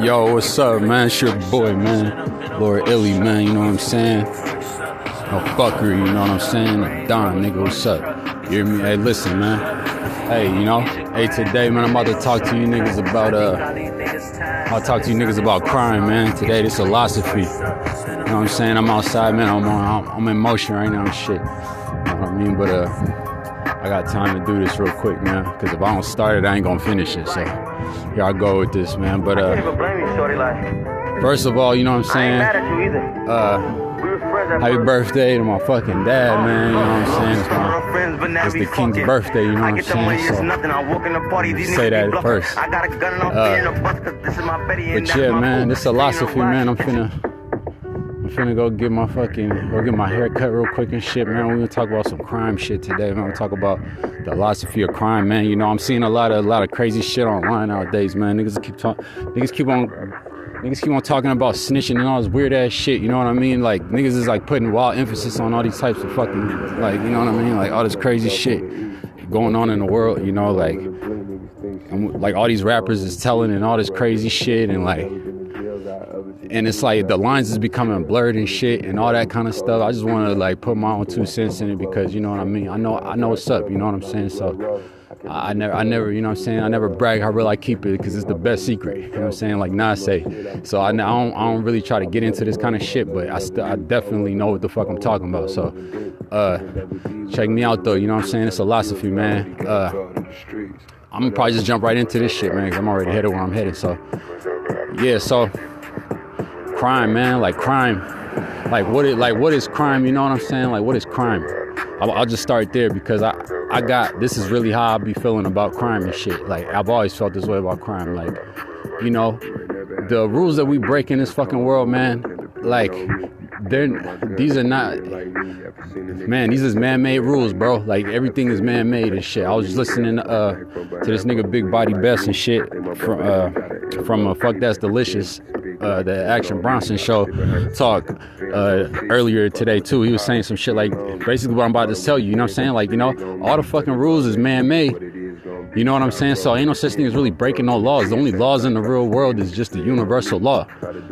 Yo, what's up, man? It's your boy, man. Lord Illy, man. You know what I'm saying? No fuckery, you know what I'm saying? Don, nigga, what's up? You hear me? Hey, listen, man. Hey, you know? Hey, today, man, I'm about to talk to you niggas about, uh, I'll talk to you niggas about crime, man. Today, this Illosophy. You know what I'm saying? I'm outside, man. I'm, on, I'm in motion right now and shit. You know what I mean? But, uh, I got time to do this real quick, man. Because if I don't start it, I ain't gonna finish it. So here I go with this, man. But uh, first of all, you know what I'm saying? Uh, happy birthday to my fucking dad, man. You know what I'm saying? It's, my, it's the king's birthday, you know what I'm saying? So say that first. Uh, but yeah, man, this Illosophy, man. I'm finna. I'm finna go get my fucking go get my hair cut real quick and shit, man. We're gonna talk about some crime shit today, man. We're gonna talk about the philosophy of crime, man. You know, I'm seeing a lot of a lot of crazy shit online nowadays, man. Niggas keep talking niggas keep on niggas keep on talking about snitching and all this weird ass shit, you know what I mean? Like niggas is like putting wild emphasis on all these types of fucking like, you know what I mean? Like all this crazy shit going on in the world, you know, like and, like all these rappers is telling and all this crazy shit and like and it's like the lines is becoming blurred and shit and all that kind of stuff. I just want to like put my own two cents in it because you know what I mean. I know I know what's up. You know what I'm saying. So I never I never you know what I'm saying. I never brag how real I keep it because it's the best secret. You know what I'm saying. Like Nas say. So I, I don't I don't really try to get into this kind of shit, but I st- I definitely know what the fuck I'm talking about. So uh, check me out though. You know what I'm saying. It's a philosophy, man. Uh, I'm gonna probably just jump right into this shit, man. Cause I'm already headed where I'm headed. So yeah. So crime, man. Like crime. Like what is like what is crime? You know what I'm saying? Like what is crime? I'll, I'll, just start there because I I got this is really how I be feeling about crime and shit. Like I've always felt this way about crime. Like you know the rules that we break in this fucking world, man. Like they're these are not man these is man-made rules bro like everything is man-made and shit i was just listening uh, to this nigga Big Body Bes and shit from uh from uh, fuck that's delicious uh, the Action Bronson show talk uh, earlier today too. He was saying some shit like basically what I'm about to tell you. You know what I'm saying? Like you know, all the fucking rules is man made. You know what I'm saying? So ain't no such thing as really breaking no laws. The only laws in the real world is just the universal law.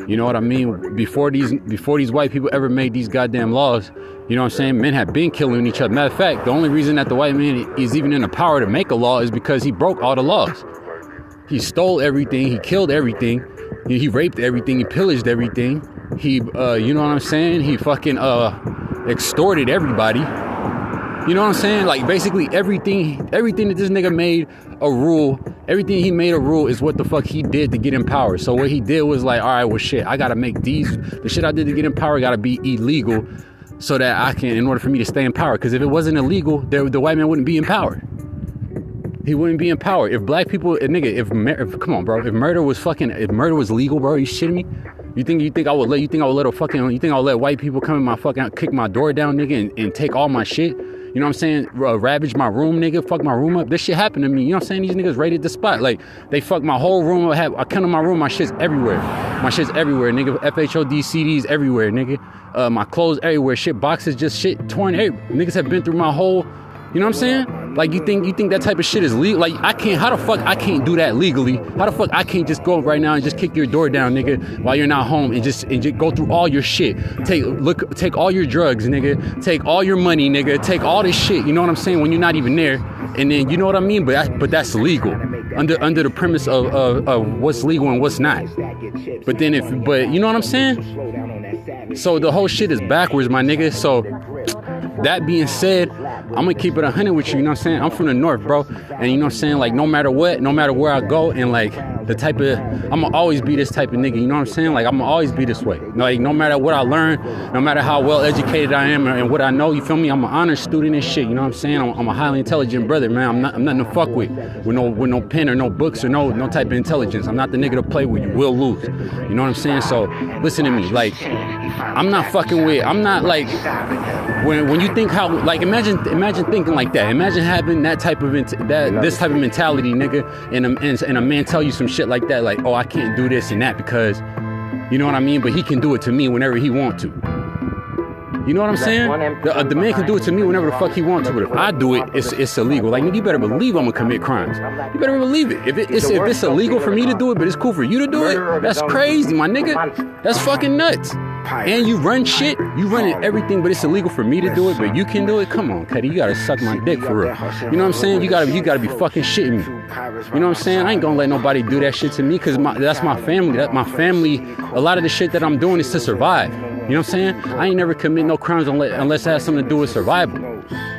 You know what I mean? Before these before these white people ever made these goddamn laws, you know what I'm saying? Men have been killing each other. Matter of fact, the only reason that the white man is even in the power to make a law is because he broke all the laws. He stole everything. He killed everything. He, raped everything. He pillaged everything. He, uh, you know what I'm saying? He fucking uh, extorted everybody. You know what I'm saying? Like basically everything, everything that this nigga made a rule, everything he made a rule is what the fuck he did to get in power. So what he did was like, all right, well shit, I gotta make these. The shit I did to get in power gotta be illegal, so that I can, in order for me to stay in power. Because if it wasn't illegal, the, the white man wouldn't be in power he wouldn't be in power. If black people, nigga, if, if, come on, bro, if murder was fucking, if murder was legal, bro, you shitting me? You think you think I would let you think I would let a fucking you think I would let white people come in my fucking kick my door down, nigga, and, and take all my shit? You know what I'm saying? Ravage my room, nigga. Fuck my room up. This shit happened to me. You know what I'm saying? These niggas raided the spot. Like they fucked my whole room. I, have, I come to my room. My shit's everywhere. My shit's everywhere, nigga. FHOD CDs everywhere, nigga. Uh, my clothes everywhere. Shit boxes just shit torn. Hey, niggas have been through my whole you know what I'm saying? Like you think you think that type of shit is legal? Like I can't. How the fuck I can't do that legally? How the fuck I can't just go right now and just kick your door down, nigga, while you're not home and just and just go through all your shit. Take look, take all your drugs, nigga. Take all your money, nigga. Take all this shit. You know what I'm saying? When you're not even there, and then you know what I mean. But that, but that's legal under under the premise of, of of what's legal and what's not. But then if but you know what I'm saying? So the whole shit is backwards, my nigga. So that being said, I'm gonna keep it 100 with you, you know what I'm saying? I'm from the north, bro. And you know what I'm saying? Like, no matter what, no matter where I go, and like the type of, I'm gonna always be this type of nigga, you know what I'm saying? Like, I'm gonna always be this way. Like, no matter what I learn, no matter how well educated I am and what I know, you feel me? I'm an honor student and shit, you know what I'm saying? I'm, I'm a highly intelligent brother, man. I'm not, I'm nothing to fuck with, with no, with no pen or no books or no, no type of intelligence. I'm not the nigga to play with. You will lose. You know what I'm saying? So, listen to me. Like, I'm not fucking with, I'm not like, when, when you think how like imagine imagine thinking like that imagine having that type of that this type of mentality nigga and a, and, and a man tell you some shit like that like oh I can't do this and that because you know what I mean but he can do it to me whenever he want to You know what I'm saying? The, uh, the man can do it to me whenever the fuck he wants to, but if I do it, it's it's illegal. Like nigga, you better believe I'm gonna commit crimes. You better believe it. If it, it's if it's illegal for me to do it, but it's cool for you to do it, that's crazy, my nigga. That's fucking nuts. And you run shit, you running everything, but it's illegal for me to do it, but you can do it. Come on, Cuddy, you gotta suck my dick for real. You know what I'm saying? You gotta you gotta be fucking shitting me. You know what I'm saying? I ain't gonna let nobody do that shit to me because that's my family. That my family. A lot of the shit that I'm doing is to survive. You know what I'm saying? I ain't never commit no crimes unless, unless it has something to do with survival.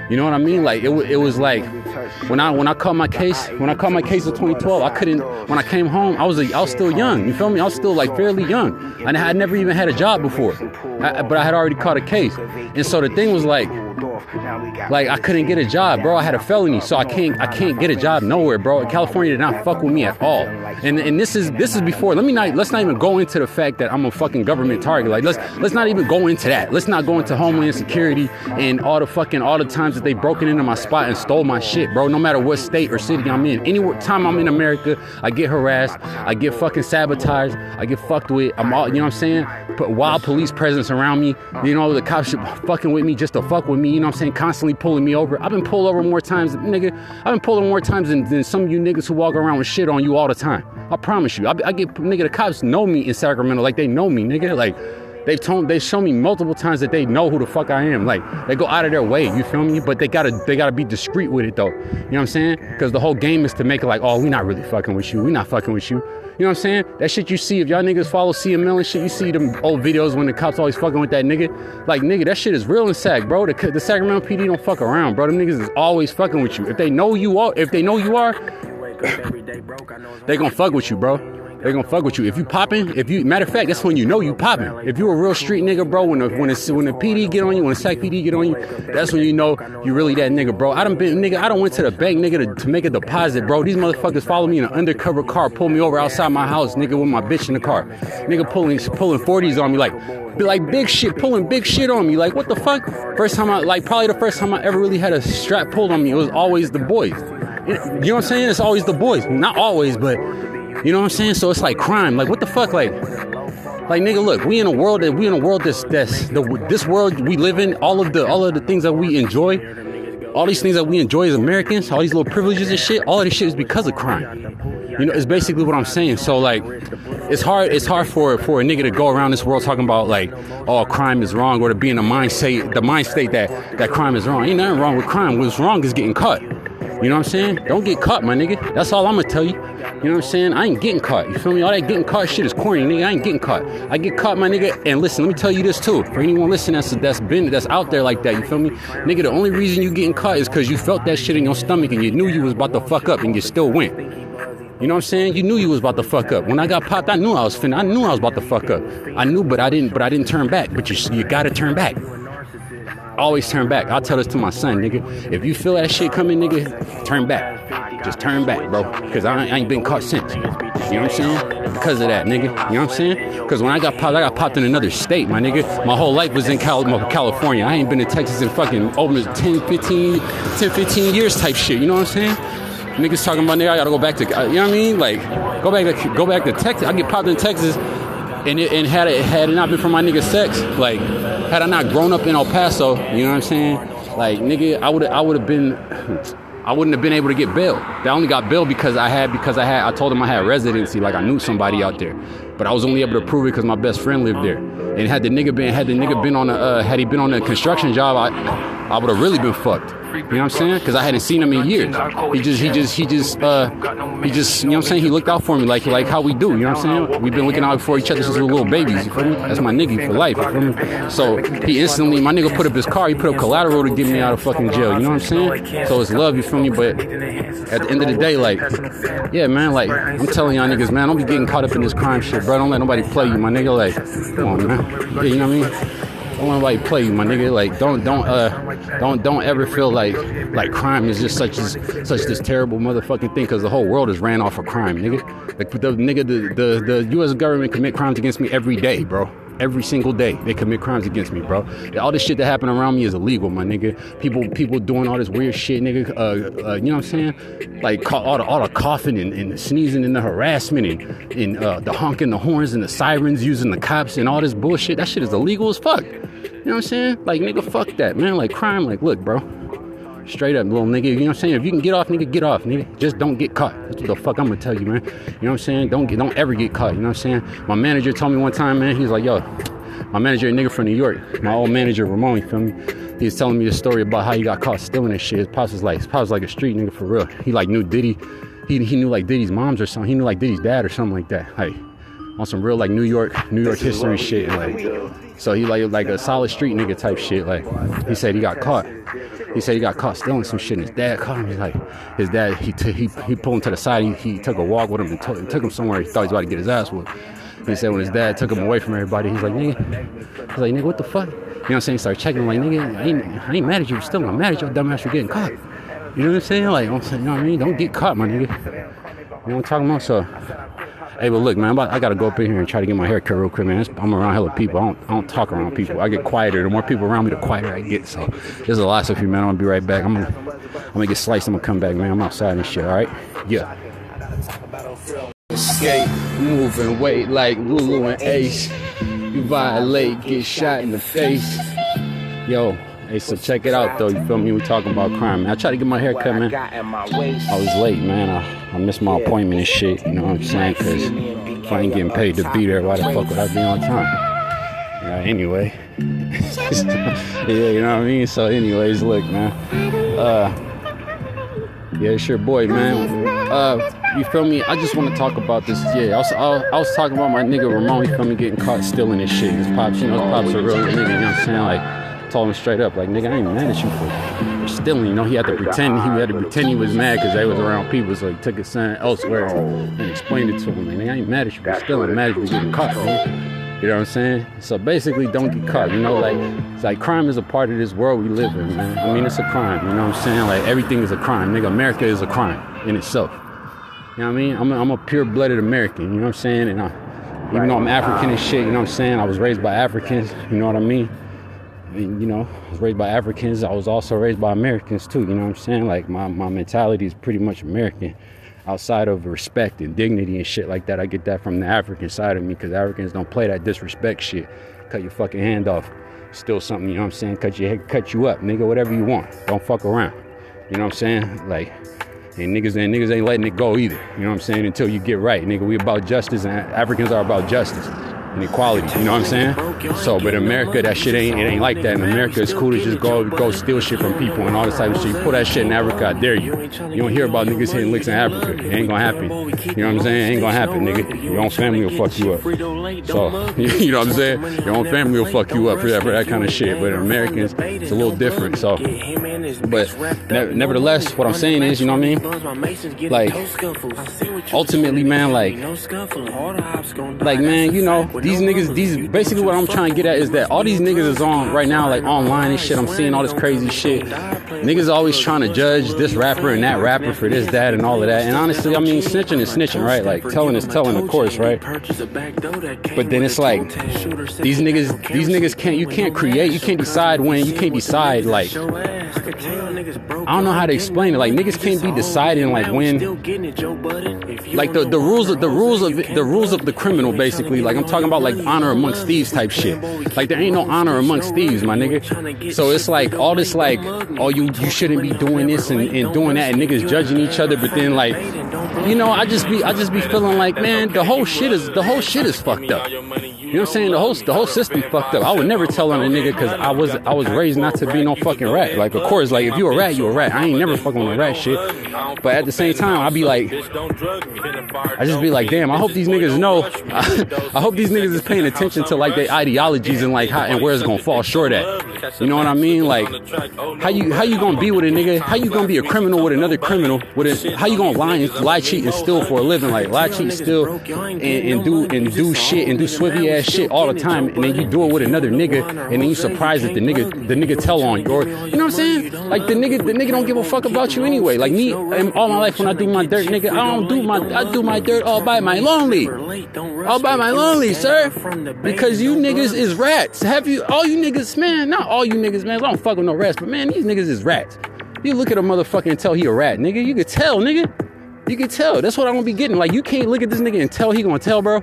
You know what I mean? Like it, it was like when I when I caught my case when I caught my case in 2012, I couldn't. When I came home, I was a, I was still young. You feel me? I was still like fairly young, and I had never even had a job before. I, but I had already caught a case, and so the thing was like like I couldn't get a job, bro. I had a felony, so I can't I can't get a job nowhere, bro. California did not fuck with me at all. And and this is this is before. Let me not let's not even go into the fact that I'm a fucking government target. Like let's let's not even go into that. Let's not go into Homeland Security and all the fucking all the times that they broken into my spot and stole my shit, bro. No matter what state or city I'm in. Any time I'm in America, I get harassed, I get fucking sabotaged, I get fucked with. I'm all you know what I'm saying? Put wild police presence around me. You know, the cops should fucking with me just to fuck with me, you know what I'm saying? Constantly pulling me over. I've been pulled over more times, nigga. I've been pulled over more times than, than some of you niggas who walk around with shit on you all the time. I promise you. I, I get nigga. The cops know me in Sacramento like they know me, nigga. Like they've told they show me multiple times that they know who the fuck I am. Like they go out of their way, you feel me? But they gotta they gotta be discreet with it though. You know what I'm saying? Because the whole game is to make it like, oh, we not really fucking with you. We not fucking with you. You know what I'm saying? That shit you see, if y'all niggas follow CML and shit, you see them old videos when the cops always fucking with that nigga. Like, nigga, that shit is real in Sac, bro. The, the Sacramento PD don't fuck around, bro. Them niggas is always fucking with you. If they know you are, if they know you are, they gonna fuck with you, bro they gonna fuck with you. If you popping, if you matter of fact, that's when you know you popping. If you a real street nigga, bro, when the when the when the PD get on you, when the SAC PD get on you, that's when you know you really that nigga, bro. I done been nigga, I don't went to the bank, nigga, to, to make a deposit, bro. These motherfuckers follow me in an undercover car, pull me over outside my house, nigga, with my bitch in the car. Nigga pulling pulling 40s on me like like big shit, pulling big shit on me. Like what the fuck? First time I like probably the first time I ever really had a strap pulled on me, it was always the boys. You know what I'm saying? It's always the boys. Not always, but you know what I'm saying? So it's like crime. Like what the fuck? Like, like nigga, look, we in a world that we in a world that's that's the this world we live in. All of the all of the things that we enjoy, all these things that we enjoy as Americans, all these little privileges and shit. All of this shit is because of crime. You know, it's basically what I'm saying. So like, it's hard. It's hard for for a nigga to go around this world talking about like, oh, crime is wrong, or to be in a mind state, the mind state that that crime is wrong. Ain't nothing wrong with crime. What's wrong is getting caught. You know what I'm saying? Don't get caught, my nigga. That's all I'm gonna tell you. You know what I'm saying? I ain't getting caught. You feel me? All that getting caught shit is corny, nigga. I ain't getting caught. I get caught, my nigga. And listen, let me tell you this too. For anyone listening that's that's been that's out there like that, you feel me? Nigga, the only reason you getting caught is because you felt that shit in your stomach and you knew you was about to fuck up and you still went. You know what I'm saying? You knew you was about to fuck up. When I got popped, I knew I was finna. I knew I was about to fuck up. I knew, but I didn't. But I didn't turn back. But you, you gotta turn back. Always turn back. I'll tell this to my son, nigga. If you feel that shit coming, nigga, turn back. Just turn back, bro. Because I, ain't been caught since. You know what I'm saying? Because of that, nigga. You know what I'm saying? Because when I got popped, I got popped in another state, my nigga. My whole life was in Cal- California. I ain't been to Texas in fucking over 10, 15, 10, 15 years type shit. You know what I'm saying? Niggas talking about nigga, I gotta go back to, uh, you know what I mean? Like, go back to, go back to Texas. I get popped in Texas, and it, and had it had it not been for my nigga sex, like, had I not grown up in El Paso, you know what I'm saying? Like, nigga, I would I would have been. I wouldn't have been able to get bail. They only got bail because I had because I had I told them I had residency, like I knew somebody out there. But I was only able to prove it because my best friend lived there. And had the nigga been had the nigga been on a uh, had he been on a construction job, I I would have really been fucked. You know what I'm saying? Because I hadn't seen him in years. He just, he just, he just, uh, he just, you know what I'm saying? He looked out for me like, like how we do. You know what I'm saying? We've been looking out for each other since we were little babies. You feel me? That's my nigga for life. You feel me? So he instantly, my nigga put up his car. He put up collateral to get me out of fucking jail. You know what I'm saying? So it's love. You feel me? But at the end of the day, like, yeah, man, like I'm telling y'all niggas, man, don't be getting caught up in this crime shit, bro. Don't let nobody play you, my nigga. Like, come on, man. Yeah, you know what I mean? Don't want nobody play you, my nigga. Like, don't, don't, uh, don't, don't ever feel like, like crime is just such as, such this terrible motherfucking thing because the whole world is ran off of crime, nigga. Like, the nigga, the, the, the U.S. government commit crimes against me every day, bro. Every single day. They commit crimes against me, bro. All this shit that happened around me is illegal, my nigga. People people doing all this weird shit, nigga. Uh, uh, you know what I'm saying? Like all the all the coughing and, and the sneezing and the harassment and, and uh, the honking the horns and the sirens using the cops and all this bullshit. That shit is illegal as fuck. You know what I'm saying? Like nigga, fuck that, man. Like crime. Like look, bro. Straight up, little nigga. You know what I'm saying? If you can get off, nigga, get off, nigga. Just don't get caught. That's what the fuck I'm gonna tell you, man. You know what I'm saying? Don't get, don't ever get caught. You know what I'm saying? My manager told me one time, man. He's like, yo, my manager, a nigga from New York. My old manager, Ramon. You feel me? He was telling me the story about how he got caught stealing this shit. His pops was like, his pops was like a street nigga for real. He like knew Diddy. He he knew like Diddy's moms or something. He knew like Diddy's dad or something like that. Like on some real like New York, New York history shit. And, like, so he like like a solid street nigga type shit. Like he said he got caught. He said he got caught stealing some shit. And his dad caught him. He's like, his dad he t- he he pulled him to the side. He, he took a walk with him and t- took him somewhere. He thought he was about to get his ass whooped. He said when his dad took him away from everybody, he's like, nigga, he's like, nigga, what the fuck? You know what I'm saying? He started checking him like, nigga, I ain't, I ain't mad at you still. I'm mad at your dumb ass for getting caught. You know what I'm saying? Like, I'm saying, you know what I mean? Don't get caught, my nigga. You know what I'm talking about? So, hey, but look, man, about, i got to go up in here and try to get my hair cut real quick, man. I'm around hella people. I don't, I don't talk around people. I get quieter. The more people around me, the quieter I get. So, there's a lot of you, man. I'm going to be right back. I'm going to I'm gonna get sliced. I'm going to come back, man. I'm outside and shit, all right? Yeah. Skate, moving weight like Lulu and Ace. You violate, get shot in the face. Yo, hey, so check it out though. You feel me? We talking about crime. Man. I tried to get my hair cut, man. I was late, man. I, I missed my appointment and shit. You know what I'm saying? Because if I ain't getting paid to be there, why the fuck would I be on time? Yeah, anyway. yeah, you know what I mean? So, anyways, look, man. Uh, yeah, it's your boy, man. Uh, you feel me? I just want to talk about this. Yeah, I was, I, I was talking about my nigga Ramon. Feel me? Getting caught stealing this shit. His pops, you know, his pops a real nigga. You know what I'm saying? Like, told him straight up, like, nigga, I ain't mad at you for, stealing. You know, he had to pretend. He had to pretend he was mad because they was around people. So he took his son elsewhere and, and explained it to him. Like, nigga, I ain't mad at you for stealing. I'm mad at you for getting caught, man. You know what I'm saying? So basically, don't get caught. You know, like it's like crime is a part of this world we live in, man. I mean, it's a crime. You know what I'm saying? Like everything is a crime, nigga. America is a crime in itself. You know what I mean? I'm a, I'm a pure-blooded American. You know what I'm saying? And I, even though I'm African and shit, you know what I'm saying? I was raised by Africans. You know what I mean? Mean, you know, I was raised by Africans. I was also raised by Americans too. You know what I'm saying? Like my my mentality is pretty much American outside of respect and dignity and shit like that. I get that from the African side of me because Africans don't play that disrespect shit. Cut your fucking hand off. Still something, you know what I'm saying? Cut your head, cut you up, nigga, whatever you want. Don't fuck around. You know what I'm saying? Like, and niggas and niggas ain't letting it go either. You know what I'm saying? Until you get right, nigga. We about justice and Africans are about justice and equality. You know what I'm saying? So, but in America, that shit ain't it ain't like that. In America, it's cool to just go go steal shit from people and all this type of shit. You pull that shit in Africa, I dare you. You don't hear about niggas hitting licks in Africa. It ain't gonna happen. You know what I'm saying? It ain't gonna happen, nigga. Your own family will fuck you up. So, you know what I'm saying? Your own family will fuck you up for that for that kind of shit. But Americans, it's a little different. So, but ne- nevertheless, what I'm saying is, you know what I mean? Like, ultimately, man, like, like, man, you know, these niggas, these basically what I'm trying to get at is that all these niggas is on right now, like online and shit. I'm seeing all this crazy shit. Niggas always trying to judge this rapper and that rapper for this, that, and all of that. And honestly, I mean, snitching is snitching, right? Like telling is telling, of course, right? But then it's like these niggas, these niggas can't. You can't create. You can't decide when. You can't decide like. I don't know how to explain it. Like niggas can't be deciding like when. Like the, the rules of the rules of the rules of the criminal basically. Like I'm talking about like honor amongst thieves type shit. Like there ain't no honor amongst thieves, my nigga. So it's like all this like, oh you you shouldn't be doing this and, and doing that and niggas judging each other, but then like you know, I just be I just be feeling like, man, the whole shit is the whole shit is fucked up. You know what I'm saying? The whole the whole system fucked up. I would never tell on a nigga because I was I was raised not to be no fucking rat. Like of course, like if you a rat, you a rat. I ain't never fucking with a rat shit. But at the same time, I'd be like, I just be like, damn. I hope these niggas know. I hope these niggas is paying attention to like their ideologies and like how and where it's gonna fall short at. You know what I mean? Like how you how you gonna be with a nigga? How you gonna be a criminal with another criminal? With a, how you gonna lie and lie, cheat, and steal for a living? Like lie, cheat, steal, and, and do and do shit and do swivy ass shit all the time, and then you do it with another nigga, and then you surprised that the nigga the nigga tell on you, or you know what I'm saying? Like the nigga the nigga don't give a fuck about you anyway. Like me, all my life when I do my dirt, nigga, I don't do my I do my dirt all by my lonely, all by my lonely. Sir? Because you niggas is rats. Have you, all you niggas, man, not all you niggas, man, I don't fuck with no rats, but man, these niggas is rats. You look at a motherfucker and tell he a rat, nigga. You could tell, nigga. You can tell. That's what I'm gonna be getting. Like, you can't look at this nigga and tell he gonna tell, bro.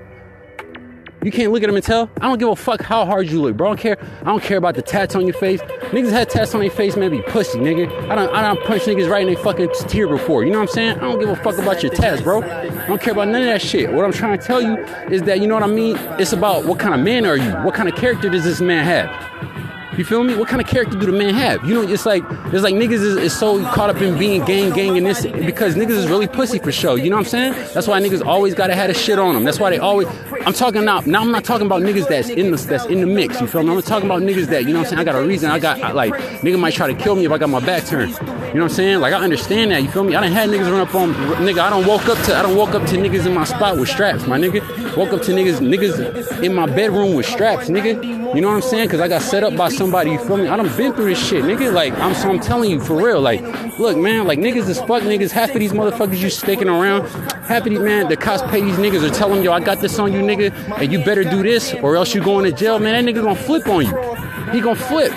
You can't look at him and tell. I don't give a fuck how hard you look, bro. I don't care. I don't care about the tats on your face. Niggas had tats on their face, man, be pussy, nigga. I don't I don't punch niggas right in their fucking tear before. You know what I'm saying? I don't give a fuck about your tats, bro. I don't care about none of that shit. What I'm trying to tell you is that you know what I mean? It's about what kind of man are you? What kind of character does this man have? You feel me? What kind of character do the man have? You know, it's like it's like niggas is, is so caught up in being gang gang and this because niggas is really pussy for show. You know what I'm saying? That's why niggas always gotta have a shit on them. That's why they always. I'm talking now. Now I'm not talking about niggas that's in the that's in the mix. You feel me? I'm talking about niggas that you know what I'm saying. I got a reason. I got I, like nigga might try to kill me if I got my back turned. You know what I'm saying? Like I understand that. You feel me? I done had niggas run up on nigga. I don't woke up to I don't woke up to niggas in my spot with straps, my nigga. Woke up to niggas niggas in my bedroom with straps, nigga. You know what I'm saying? Cause I got set up by somebody. You feel me? I done been through this shit, nigga. Like I'm so I'm telling you for real. Like, look, man. Like niggas is fuck niggas. Half of these motherfuckers you sticking around. Half of these man, the cops pay these niggas or tell them, yo, I got this on you, nigga, and you better do this or else you going to jail. Man, that nigga gonna flip on you. He gonna flip,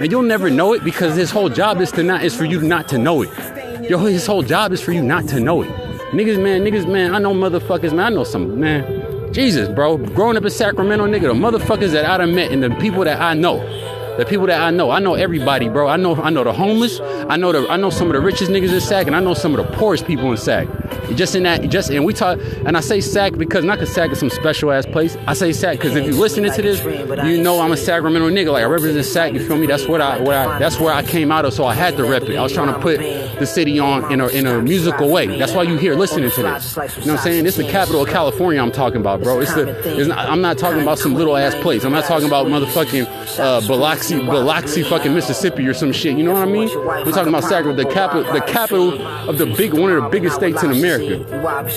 and you'll never know it because his whole job is to not is for you not to know it. Yo, his whole job is for you not to know it. Niggas, man, niggas, man. I know motherfuckers, man. I know some, man. Jesus, bro. Growing up in Sacramento, nigga, the motherfuckers that I done met and the people that I know. The people that I know, I know everybody, bro. I know, I know the homeless. I know the, I know some of the richest niggas in Sac, and I know some of the poorest people in Sac. Just in that, just and we talk, and I say Sac because not because Sac is some special ass place. I say Sac because if you're listening to this, you know I'm a Sacramento nigga. Like I represent Sac. You feel me? That's what I, what I, that's where I came out of. So I had to rep it. I was trying to put the city on in a in a musical way. That's why you here listening to this. You know what I'm saying? It's the capital of California. I'm talking about, bro. It's the. It's not, I'm not talking about some little ass place. I'm not talking about motherfucking uh, Biloxi, Biloxi, fucking Mississippi or some shit. You know what I mean? We're talking about Sacramento, the capital, the capital of the big, one of the biggest states in America.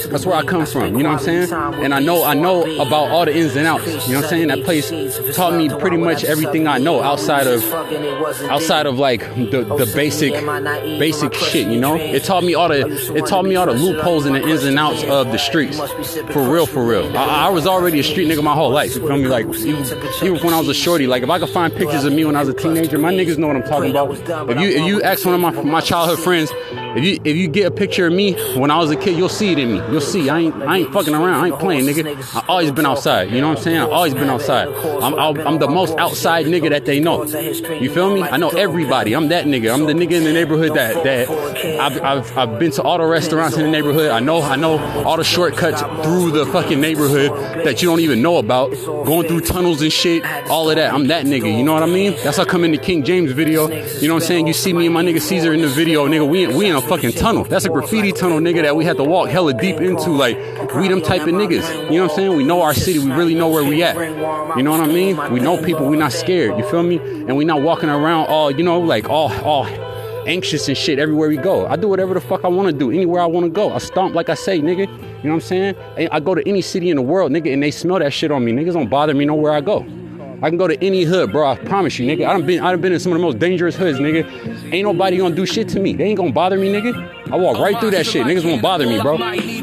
That's where I come from. You know what I'm saying? And I know, I know about all the ins and outs. You know what I'm saying? That place taught me pretty much everything I know outside of, outside of like the, the basic, basic shit. You know? It taught me all the, it taught me all the loopholes and the ins and outs of the streets. For real, for real. I, I was already a street nigga my whole life. You feel me? Like even, even when I was a shorty, like if I could find pictures of me when I was a teenager, my niggas know what I'm talking about. If you if you ask one of my my childhood friends, if you if you get a picture of me when I was a kid, you'll see it in me. You'll see. I ain't I ain't fucking around. I ain't playing, nigga. I always been outside. You know what I'm saying? I always been outside. I'm I'm the most outside nigga that they know. You feel me? I know everybody. I'm that nigga. I'm the nigga in the neighborhood that that I've I've, I've been to all the restaurants in the neighborhood. I know I know all the shortcuts through the fucking neighborhood that you don't even know about. Going through tunnels and shit. All of that. I'm that nigga. You know what I mean? That's how I come in the King James video. You know what I'm saying? You see me and my nigga Caesar in the video, nigga. We we in a fucking tunnel. That's a graffiti tunnel, nigga, that we had to walk hella deep into. Like, we them type of niggas. You know what I'm saying? We know our city. We really know where we at. You know what I mean? We know people. We not scared. You feel me? And we not walking around all, you know, like all, all anxious and shit everywhere we go. I do whatever the fuck I want to do, anywhere I want to go. I stomp like I say, nigga. You know what I'm saying? I go to any city in the world, nigga, and they smell that shit on me. Niggas don't bother me nowhere I go. I can go to any hood, bro. I promise you, nigga. I done been, I done been in some of the most dangerous hoods, nigga. Ain't nobody gonna do shit to me. They ain't gonna bother me, nigga. I walk right through that shit. Niggas won't bother me, bro.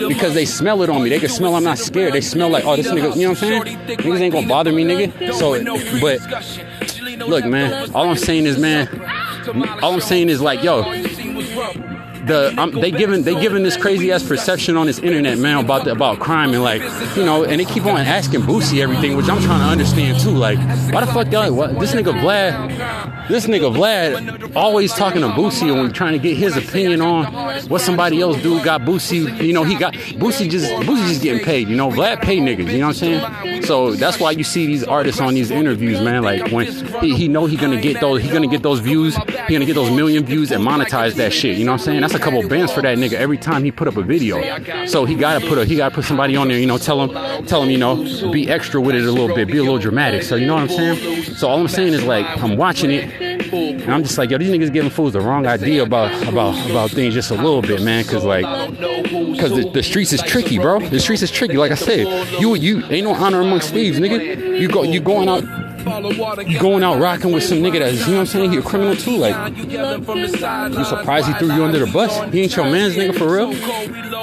Because they smell it on me. They can smell I'm not scared. They smell like, oh, this nigga, you know what I'm saying? Niggas ain't gonna bother me, nigga. So, but, look, man, all I'm saying is, man, all I'm saying is like, yo, the um, they giving they giving this crazy ass perception on this internet, man, about the, about crime and like you know, and they keep on asking Boosie everything, which I'm trying to understand too. Like, why the fuck y'all? This nigga Vlad, this nigga Vlad, always talking to Boosie and trying to get his opinion on what somebody else do. Got Boosie, you know, he got Boosie just Boosie just getting paid. You know, Vlad pay niggas. You know what I'm saying? So that's why you see these artists on these interviews, man. Like when he, he know he gonna get those, he gonna get those views, he gonna get those million views and monetize that shit. You know what I'm saying? That's a couple bands for that nigga every time he put up a video. So he gotta put a he gotta put somebody on there, you know, tell him tell him, you know, be extra with it a little bit, be a little dramatic. So you know what I'm saying? So all I'm saying is like I'm watching it and I'm just like, yo, these niggas giving fools the wrong idea about about about things just a little bit, man. Cause like cause the, the streets is tricky, bro. The streets is tricky. Like I said, you you ain't no honor amongst thieves, nigga. You go you going out you going out rocking with some nigga that's, you know what I'm saying, he a criminal too. Like, you surprised he threw you under the bus? He ain't your man's nigga for real?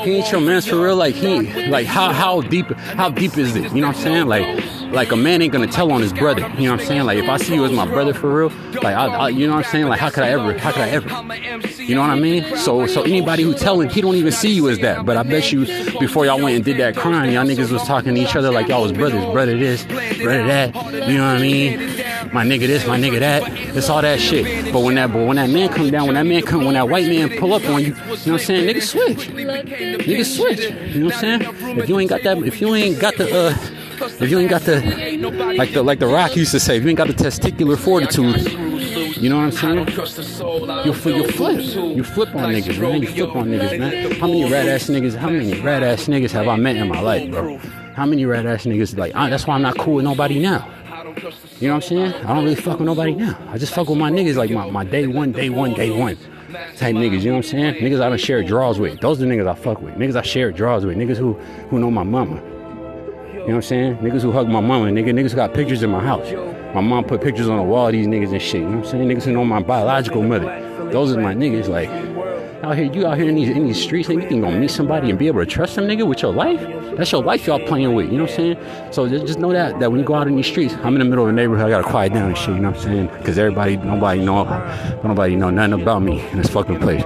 he ain't your man's for real. Like he, like how how deep how deep is it? You know what I'm saying? Like like a man ain't gonna tell on his brother. You know what I'm saying? Like if I see you as my brother for real, like I, I you know what I'm saying? Like how could I ever? How could I ever? You know what I mean? So so anybody who telling, he don't even see you as that. But I bet you before y'all went and did that crime, y'all niggas was talking to each other like y'all was brothers, brother this, brother that. You know what I mean? My nigga this, my nigga that. It's all that shit. But when that but when that man come down, when that man come, when that white man pull up on you, you know what I'm saying? Niggas switch. Niggas switch. You know what I'm saying? If you ain't got that, if you ain't got the uh if you ain't got the like the like the rock used to say, if you ain't got the testicular fortitude, you know what I'm saying? You flip, you flip, you flip on niggas, man. You flip on niggas, man. How many rat ass niggas? How many rat ass niggas have I met in my life, bro? How many rat ass niggas like? That's why I'm not cool with nobody now. You know what I'm saying? I don't really fuck with nobody now. I just fuck with my niggas like my, my day one, day one, day one type niggas. You know what I'm saying? Niggas I don't share draws with. Those are the niggas I fuck with. Niggas I share draws with. Niggas who who know my mama. You know what I'm saying? Niggas who hug my mama, nigga, niggas got pictures in my house. My mom put pictures on the wall of these niggas and shit. You know what I'm saying? Niggas who know my biological mother. Those are my niggas. Like, out here, you out here in these in these streets, nigga, you gonna meet somebody and be able to trust them, nigga, with your life? That's your life y'all playing with. You know what I'm saying? So just, just know that that when you go out in these streets, I'm in the middle of the neighborhood. I gotta quiet down and shit. You know what I'm saying? Because everybody, nobody know, nobody know nothing about me in this fucking place.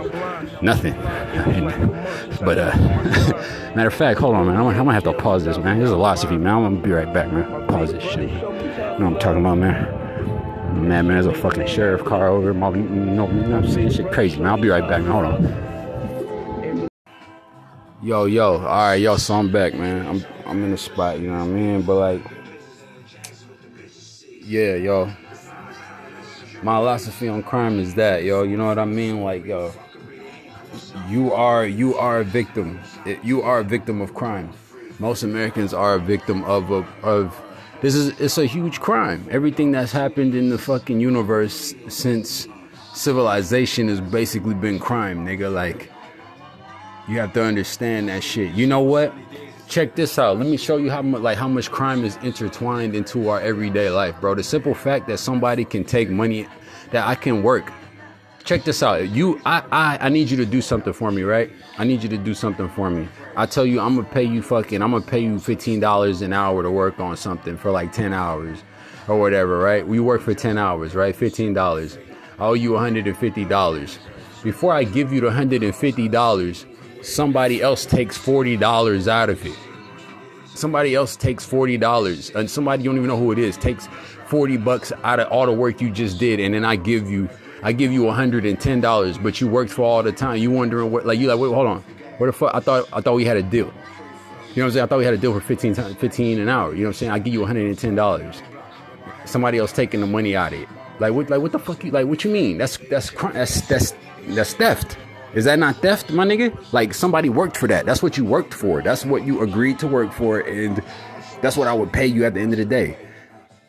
Nothing. But uh, matter of fact, hold on, man. I'm, I'm gonna have to pause this, man. This is a philosophy, man. I'm gonna be right back, man. Pause this shit. You know what I'm talking about, man. Man, man, there's a fucking sheriff car over. My, you you know what I'm saying? Shit crazy, man. I'll be right back, man. Hold on. Yo, yo, all right, yo. So I'm back, man. I'm I'm in the spot, you know what I mean? But like, yeah, yo. My philosophy on crime is that, yo. You know what I mean? Like, yo you are you are a victim. You are a victim of crime. Most Americans are a victim of of, this is it's a huge crime. Everything that's happened in the fucking universe since civilization has basically been crime, nigga. Like you have to understand that shit. You know what? Check this out. Let me show you how much like how much crime is intertwined into our everyday life, bro. The simple fact that somebody can take money that I can work check this out. You, I, I, I need you to do something for me, right? I need you to do something for me. I tell you, I'm gonna pay you fucking, I'm gonna pay you fifteen dollars an hour to work on something for like ten hours, or whatever, right? We work for ten hours, right? Fifteen dollars. I owe you hundred and fifty dollars. Before I give you the hundred and fifty dollars, somebody else takes forty dollars out of it. Somebody else takes forty dollars, and somebody you don't even know who it is takes forty bucks out of all the work you just did, and then I give you I give you $110, but you worked for all the time. You wondering what, like, you like, wait, hold on. What the fuck? I thought, I thought we had a deal. You know what I'm saying? I thought we had a deal for 15, 15 an hour. You know what I'm saying? I give you $110. Somebody else taking the money out of it. Like what? Like what the fuck? You like? What you mean? That's that's that's that's that's theft. Is that not theft, my nigga? Like somebody worked for that. That's what you worked for. That's what you agreed to work for, and that's what I would pay you at the end of the day.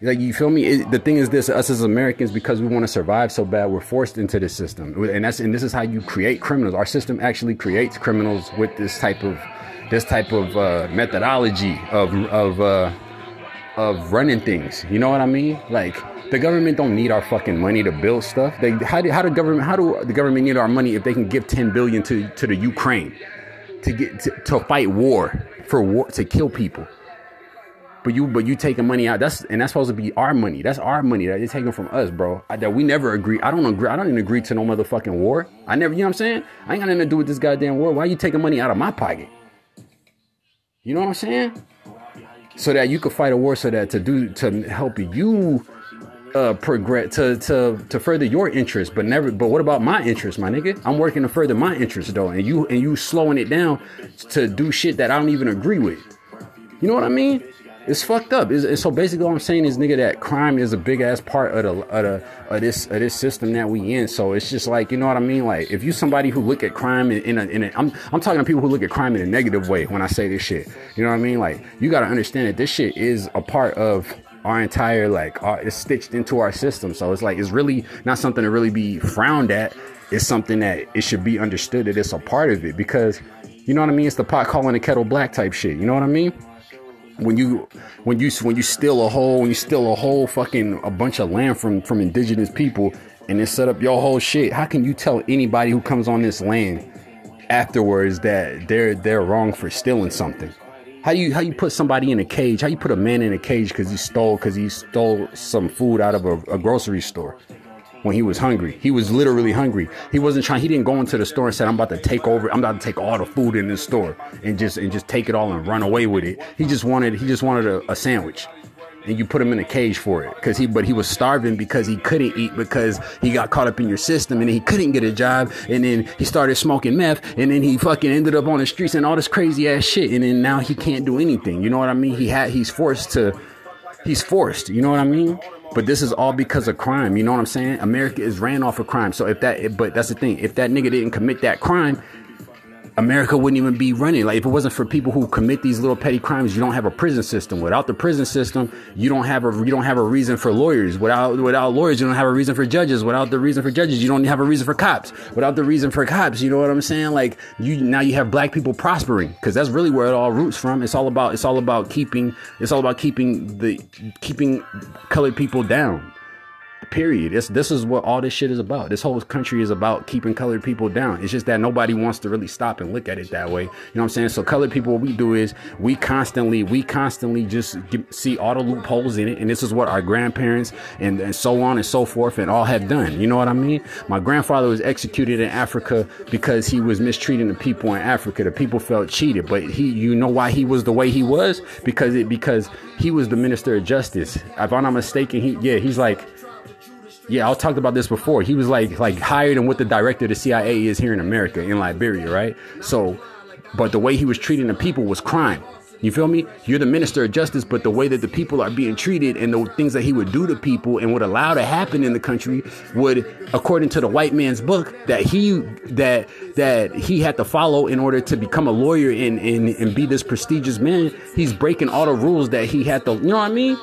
Like you feel me? It, the thing is this: us as Americans, because we want to survive so bad, we're forced into this system, and that's and this is how you create criminals. Our system actually creates criminals with this type of this type of uh, methodology of of uh, of running things. You know what I mean? Like the government don't need our fucking money to build stuff. They how do how government how do the government need our money if they can give ten billion to to the Ukraine to get to, to fight war for war to kill people? But you, but you taking money out. That's and that's supposed to be our money. That's our money that they're taking from us, bro. I, that we never agree. I don't agree. I don't even agree to no motherfucking war. I never. You know what I'm saying? I ain't got nothing to do with this goddamn war. Why you taking money out of my pocket? You know what I'm saying? So that you could fight a war, so that to do to help you uh progress to to to further your interest but never but what about my interest my nigga i'm working to further my interest though and you and you slowing it down to do shit that i don't even agree with you know what i mean it's fucked up. It's, so basically, what I'm saying is, nigga, that crime is a big ass part of the of the of this of this system that we in. So it's just like, you know what I mean? Like, if you somebody who look at crime in, in a, in a I'm I'm talking to people who look at crime in a negative way when I say this shit. You know what I mean? Like, you got to understand that this shit is a part of our entire like our, it's stitched into our system. So it's like it's really not something to really be frowned at. It's something that it should be understood that it's a part of it because you know what I mean. It's the pot calling the kettle black type shit. You know what I mean? When you when you when you steal a whole when you steal a whole fucking a bunch of land from from indigenous people and then set up your whole shit how can you tell anybody who comes on this land afterwards that they're they're wrong for stealing something. How you how you put somebody in a cage? How you put a man in a cage because he stole because he stole some food out of a, a grocery store? When he was hungry. He was literally hungry. He wasn't trying. He didn't go into the store and said, "I'm about to take over. I'm about to take all the food in this store and just and just take it all and run away with it." He just wanted. He just wanted a, a sandwich and you put him in a cage for it because he but he was starving because he couldn't eat because he got caught up in your system and he couldn't get a job and then he started smoking meth and then he fucking ended up on the streets and all this crazy ass shit and then now he can't do anything you know what i mean he had he's forced to he's forced you know what i mean? But this is all because of crime you know what i'm saying? America is ran off of crime. So if that but that's the thing. If that nigga didn't commit that crime America wouldn't even be running. Like if it wasn't for people who commit these little petty crimes, you don't have a prison system. Without the prison system, you don't have a you don't have a reason for lawyers. Without without lawyers, you don't have a reason for judges. Without the reason for judges, you don't have a reason for cops. Without the reason for cops, you know what I'm saying? Like you now you have black people prospering because that's really where it all roots from. It's all about it's all about keeping it's all about keeping the keeping colored people down. Period. This this is what all this shit is about. This whole country is about keeping colored people down. It's just that nobody wants to really stop and look at it that way. You know what I'm saying? So colored people, what we do is we constantly we constantly just get, see all the loopholes in it, and this is what our grandparents and, and so on and so forth and all have done. You know what I mean? My grandfather was executed in Africa because he was mistreating the people in Africa. The people felt cheated, but he, you know why he was the way he was because it because he was the minister of justice. If I'm not mistaken, he yeah he's like yeah, I talked about this before. He was like like hired and what the director of the CIA is here in America in Liberia, right? So, but the way he was treating the people was crime. You feel me? You're the minister of justice, but the way that the people are being treated and the things that he would do to people and would allow to happen in the country would, according to the white man's book, that he that that he had to follow in order to become a lawyer and and, and be this prestigious man. He's breaking all the rules that he had to. You know what I mean?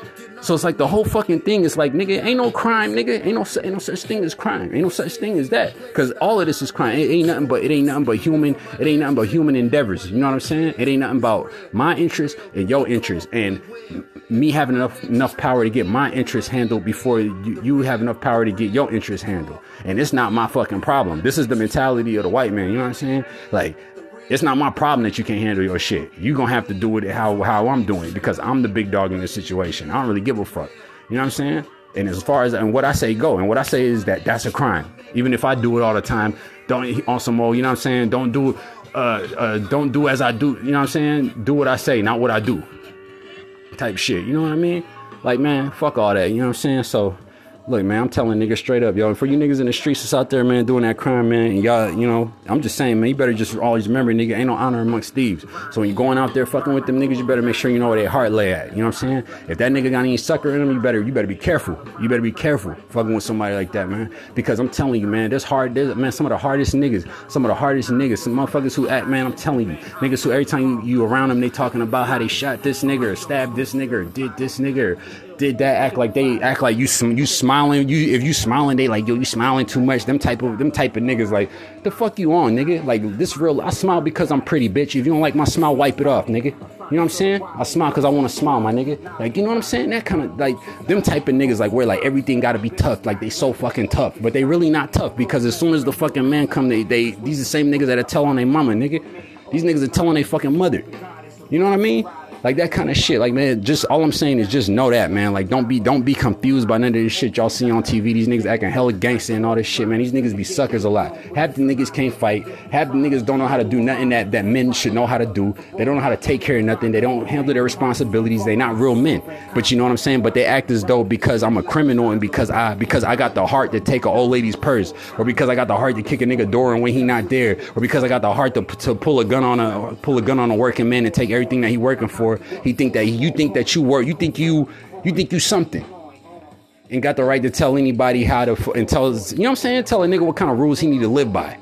So it's like the whole fucking thing is like, nigga, ain't no crime, nigga. Ain't no, ain't no such thing as crime. Ain't no such thing as that. Cause all of this is crime. It ain't nothing but, it ain't nothing but human, it ain't nothing but human endeavors. You know what I'm saying? It ain't nothing about my interest and your interest. And me having enough, enough power to get my interest handled before you, you have enough power to get your interest handled. And it's not my fucking problem. This is the mentality of the white man. You know what I'm saying? Like, it's not my problem that you can't handle your shit. You're gonna have to do it how how I'm doing because I'm the big dog in this situation. I don't really give a fuck. You know what I'm saying? And as far as and what I say go, and what I say is that that's a crime. Even if I do it all the time, don't on some old, You know what I'm saying? Don't do uh, uh don't do as I do. You know what I'm saying? Do what I say, not what I do. Type shit. You know what I mean? Like man, fuck all that. You know what I'm saying? So Look, man, I'm telling niggas straight up, yo. For you niggas in the streets that's out there, man, doing that crime, man, and y'all, you know, I'm just saying, man, you better just always remember, nigga, ain't no honor amongst thieves. So when you're going out there fucking with them niggas, you better make sure you know where their heart lay at. You know what I'm saying? If that nigga got any sucker in him, you better, you better be careful. You better be careful fucking with somebody like that, man. Because I'm telling you, man, there's hard, there's, man, some of the hardest niggas, some of the hardest niggas, some motherfuckers who act, man, I'm telling you, niggas who every time you, you around them, they talking about how they shot this nigga or stabbed this nigga or did this nigga did that act like they act like you you smiling you if you smiling they like yo you smiling too much. Them type of them type of niggas like the fuck you on nigga? Like this real I smile because I'm pretty bitch. If you don't like my smile wipe it off nigga. You know what I'm saying? I smile because I want to smile my nigga. Like you know what I'm saying? That kind of like them type of niggas like where like everything got to be tough. Like they so fucking tough. But they really not tough because as soon as the fucking man come they they these the same niggas that are telling their mama nigga. These niggas are telling their fucking mother. You know what I mean like that kind of shit. Like man, just all I'm saying is just know that man. Like don't be don't be confused by none of this shit y'all see on TV. These niggas acting hella gangster and all this shit, man. These niggas be suckers a lot. Half the niggas can't fight. Half the niggas don't know how to do nothing that that men should know how to do. They don't know how to take care of nothing. They don't handle their responsibilities. They not real men. But you know what I'm saying? But they act as though because I'm a criminal and because I because I got the heart to take an old lady's purse, or because I got the heart to kick a nigga door and when he not there, or because I got the heart to to pull a gun on a pull a gun on a working man and take everything that he working for. He think that you think that you work, you think you you think you something. And got the right to tell anybody how to and tell you know what I'm saying? Tell a nigga what kind of rules he need to live by.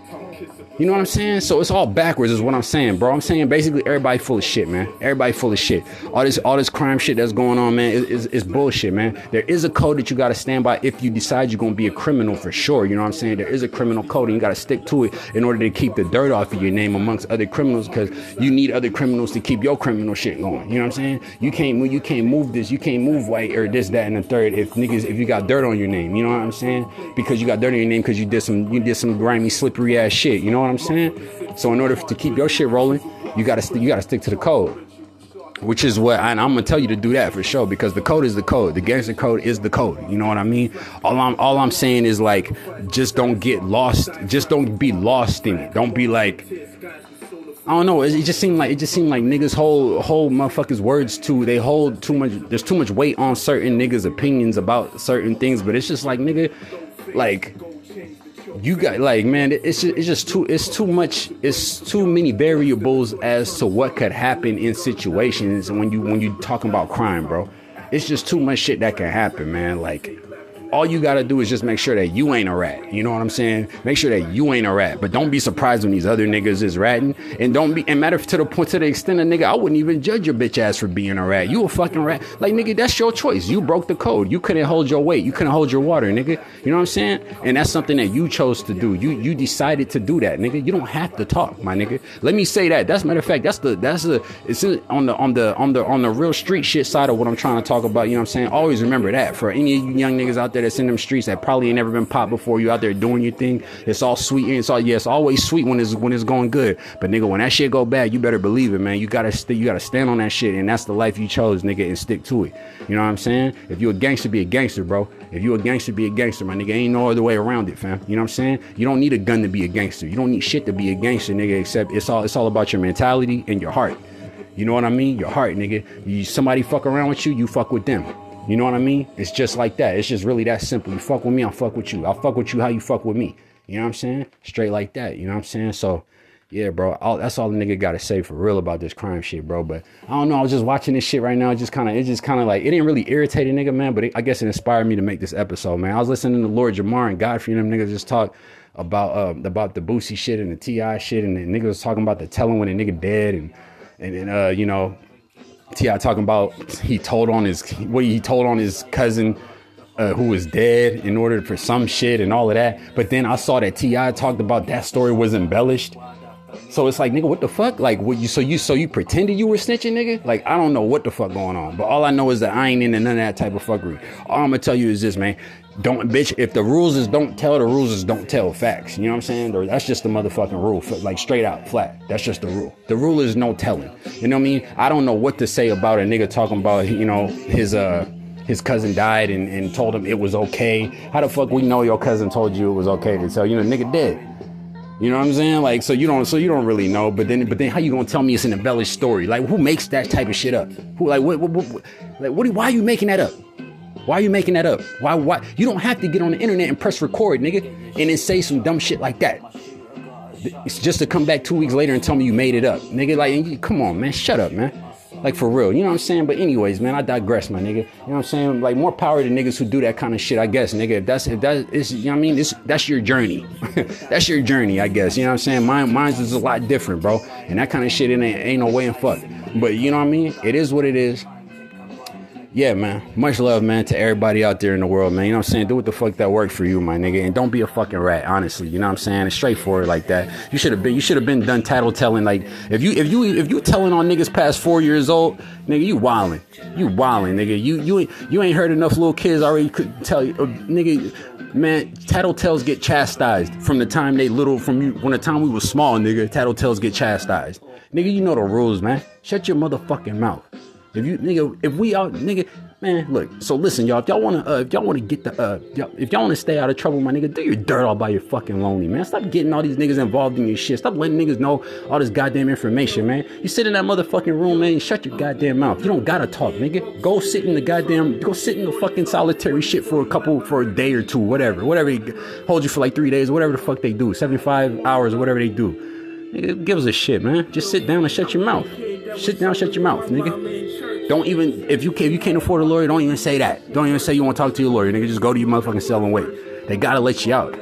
You know what I'm saying? So it's all backwards, is what I'm saying, bro. I'm saying basically everybody full of shit, man. Everybody full of shit. All this, all this crime shit that's going on, man, is, bullshit, man. There is a code that you got to stand by if you decide you're gonna be a criminal for sure. You know what I'm saying? There is a criminal code, and you got to stick to it in order to keep the dirt off of your name amongst other criminals, because you need other criminals to keep your criminal shit going. You know what I'm saying? You can't move, you can't move this, you can't move white or this, that, and the third if niggas if you got dirt on your name. You know what I'm saying? Because you got dirt on your name because you did some you did some grimy, slippery ass shit. You know what I'm saying? So in order to keep your shit rolling, you gotta you gotta stick to the code which is what and I'm gonna tell you to do that for sure because the code is the code. The gangster code is the code. You know what I mean? All I'm all I'm saying is like just don't get lost. Just don't be lost in it. Don't be like I don't know. It, it just seemed like it just seemed like niggas hold hold motherfuckers words too. They hold too much. There's too much weight on certain niggas' opinions about certain things. But it's just like nigga, like you got like man it's just, it's just too it's too much it's too many variables as to what could happen in situations when you when you talking about crime bro. It's just too much shit that can happen man. Like all you gotta do is just make sure that you ain't a rat. You know what I'm saying? Make sure that you ain't a rat. But don't be surprised when these other niggas is ratting. And don't be and matter to the point to the extent of nigga, I wouldn't even judge your bitch ass for being a rat. You a fucking rat. Like nigga, that's your choice. You broke the code. You couldn't hold your weight. You couldn't hold your water, nigga. You know what I'm saying? And that's something that you chose to do. You you decided to do that, nigga. You don't have to talk, my nigga. Let me say that. That's matter of fact, that's the that's the it's on the on the on the on the real street shit side of what I'm trying to talk about. You know what I'm saying? Always remember that for any young niggas out there that's in them streets that probably ain't never been popped before. You out there doing your thing. It's all sweet it's all yeah, it's always sweet when it's when it's going good. But nigga, when that shit go bad, you better believe it, man. You gotta st- you gotta stand on that shit, and that's the life you chose, nigga, and stick to it. You know what I'm saying? If you a gangster, be a gangster, bro. If you a gangster, be a gangster, my nigga. Ain't no other way around it, fam. You know what I'm saying? You don't need a gun to be a gangster. You don't need shit to be a gangster, nigga. Except it's all it's all about your mentality and your heart. You know what I mean? Your heart, nigga. You somebody fuck around with you, you fuck with them. You know what I mean? It's just like that. It's just really that simple. You fuck with me, I'll fuck with you. I'll fuck with you how you fuck with me. You know what I'm saying? Straight like that. You know what I'm saying? So, yeah, bro. All, that's all the nigga got to say for real about this crime shit, bro. But I don't know. I was just watching this shit right now. It just kind of, it just kind of like, it didn't really irritate a nigga, man. But it, I guess it inspired me to make this episode, man. I was listening to Lord Jamar and Godfrey and them niggas just talk about uh, about the Boosie shit and the T.I. shit, and the nigga was talking about the telling when a nigga dead, and and, and uh, you know, T.I. talking about he told on his what he told on his cousin uh, who was dead in order for some shit and all of that. But then I saw that T.I. talked about that story was embellished. So it's like, nigga, what the fuck? Like, what you? So you, so you pretended you were snitching, nigga? Like, I don't know what the fuck going on. But all I know is that I ain't into none of that type of fuckery. All I'm gonna tell you is this, man. Don't, bitch. If the rules is don't tell, the rules is don't tell facts. You know what I'm saying? Or that's just the motherfucking rule. Like straight out, flat. That's just the rule. The rule is no telling. You know what I mean? I don't know what to say about a nigga talking about, you know, his uh his cousin died and, and told him it was okay. How the fuck we know your cousin told you it was okay to tell you know nigga dead? You know what I'm saying? Like, so you don't, so you don't really know. But then, but then, how you gonna tell me it's an embellished story? Like, who makes that type of shit up? Who, like, what, what, what like, what? Why are you making that up? Why are you making that up? Why, why? You don't have to get on the internet and press record, nigga, and then say some dumb shit like that. It's just to come back two weeks later and tell me you made it up, nigga. Like, come on, man, shut up, man. Like for real, you know what I'm saying? But anyways, man, I digress, my nigga. You know what I'm saying? Like more power to niggas who do that kind of shit, I guess, nigga. If that's if that is you know what I mean, this that's your journey. that's your journey, I guess. You know what I'm saying? Mine mine's is a lot different, bro. And that kind of shit ain't ain't no way in fuck. But you know what I mean? It is what it is yeah, man. Much love, man, to everybody out there in the world, man. You know what I'm saying? Do what the fuck that worked for you, my nigga. And don't be a fucking rat, honestly. You know what I'm saying? It's straightforward like that. You should have been you should have been done tattle telling. Like if you if you if you telling on niggas past four years old, nigga, you wildin'. You wildin', nigga. You you you ain't heard enough little kids already could tell you uh, nigga man, tattletales get chastised from the time they little from you when the time we was small, nigga. Tattletales get chastised. Nigga, you know the rules, man. Shut your motherfucking mouth. If you nigga, if we all nigga, man, look. So listen, y'all. If y'all wanna, uh, if y'all wanna get the, uh, y'all, if y'all wanna stay out of trouble, my nigga, do your dirt all by your fucking lonely, man. Stop getting all these niggas involved in your shit. Stop letting niggas know all this goddamn information, man. You sit in that motherfucking room, man. shut your goddamn mouth. You don't gotta talk, nigga. Go sit in the goddamn, go sit in the fucking solitary shit for a couple, for a day or two, whatever, whatever. hold you for like three days, whatever the fuck they do, seventy-five hours or whatever they do. Nigga, give us a shit, man. Just sit down and shut your mouth. Sit down, shut your mouth, nigga. Don't even if you can if you can't afford a lawyer, don't even say that. Don't even say you want to talk to your lawyer, nigga. Just go to your motherfucking cell and wait. They gotta let you out.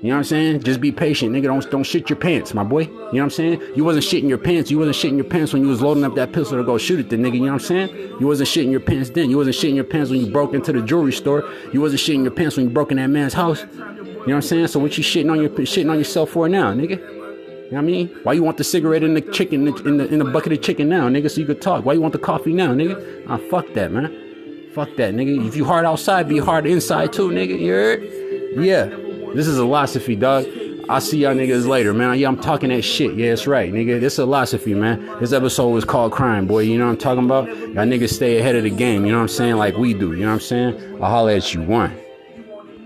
You know what I'm saying? Just be patient, nigga. Don't don't shit your pants, my boy. You know what I'm saying? You wasn't shitting your pants. You wasn't shitting your pants when you was loading up that pistol to go shoot at the nigga. You know what I'm saying? You wasn't shitting your pants then. You wasn't shitting your pants when you broke into the jewelry store. You wasn't shitting your pants when you broke in that man's house. You know what I'm saying? So what you shitting on your shitting on yourself for now, nigga? You know what I mean? Why you want the cigarette in the chicken in the in the bucket of chicken now, nigga? So you could talk. Why you want the coffee now, nigga? Ah, fuck that, man. Fuck that, nigga. If you hard outside, be hard inside too, nigga. You heard? Yeah. This is Illosophy, dog. I'll see y'all niggas later, man. Yeah, I'm talking that shit. Yeah, it's right, nigga. This is Illosophy, man. This episode was called Crime, boy. You know what I'm talking about? Y'all niggas stay ahead of the game. You know what I'm saying? Like we do. You know what I'm saying? I'll holler at you. One.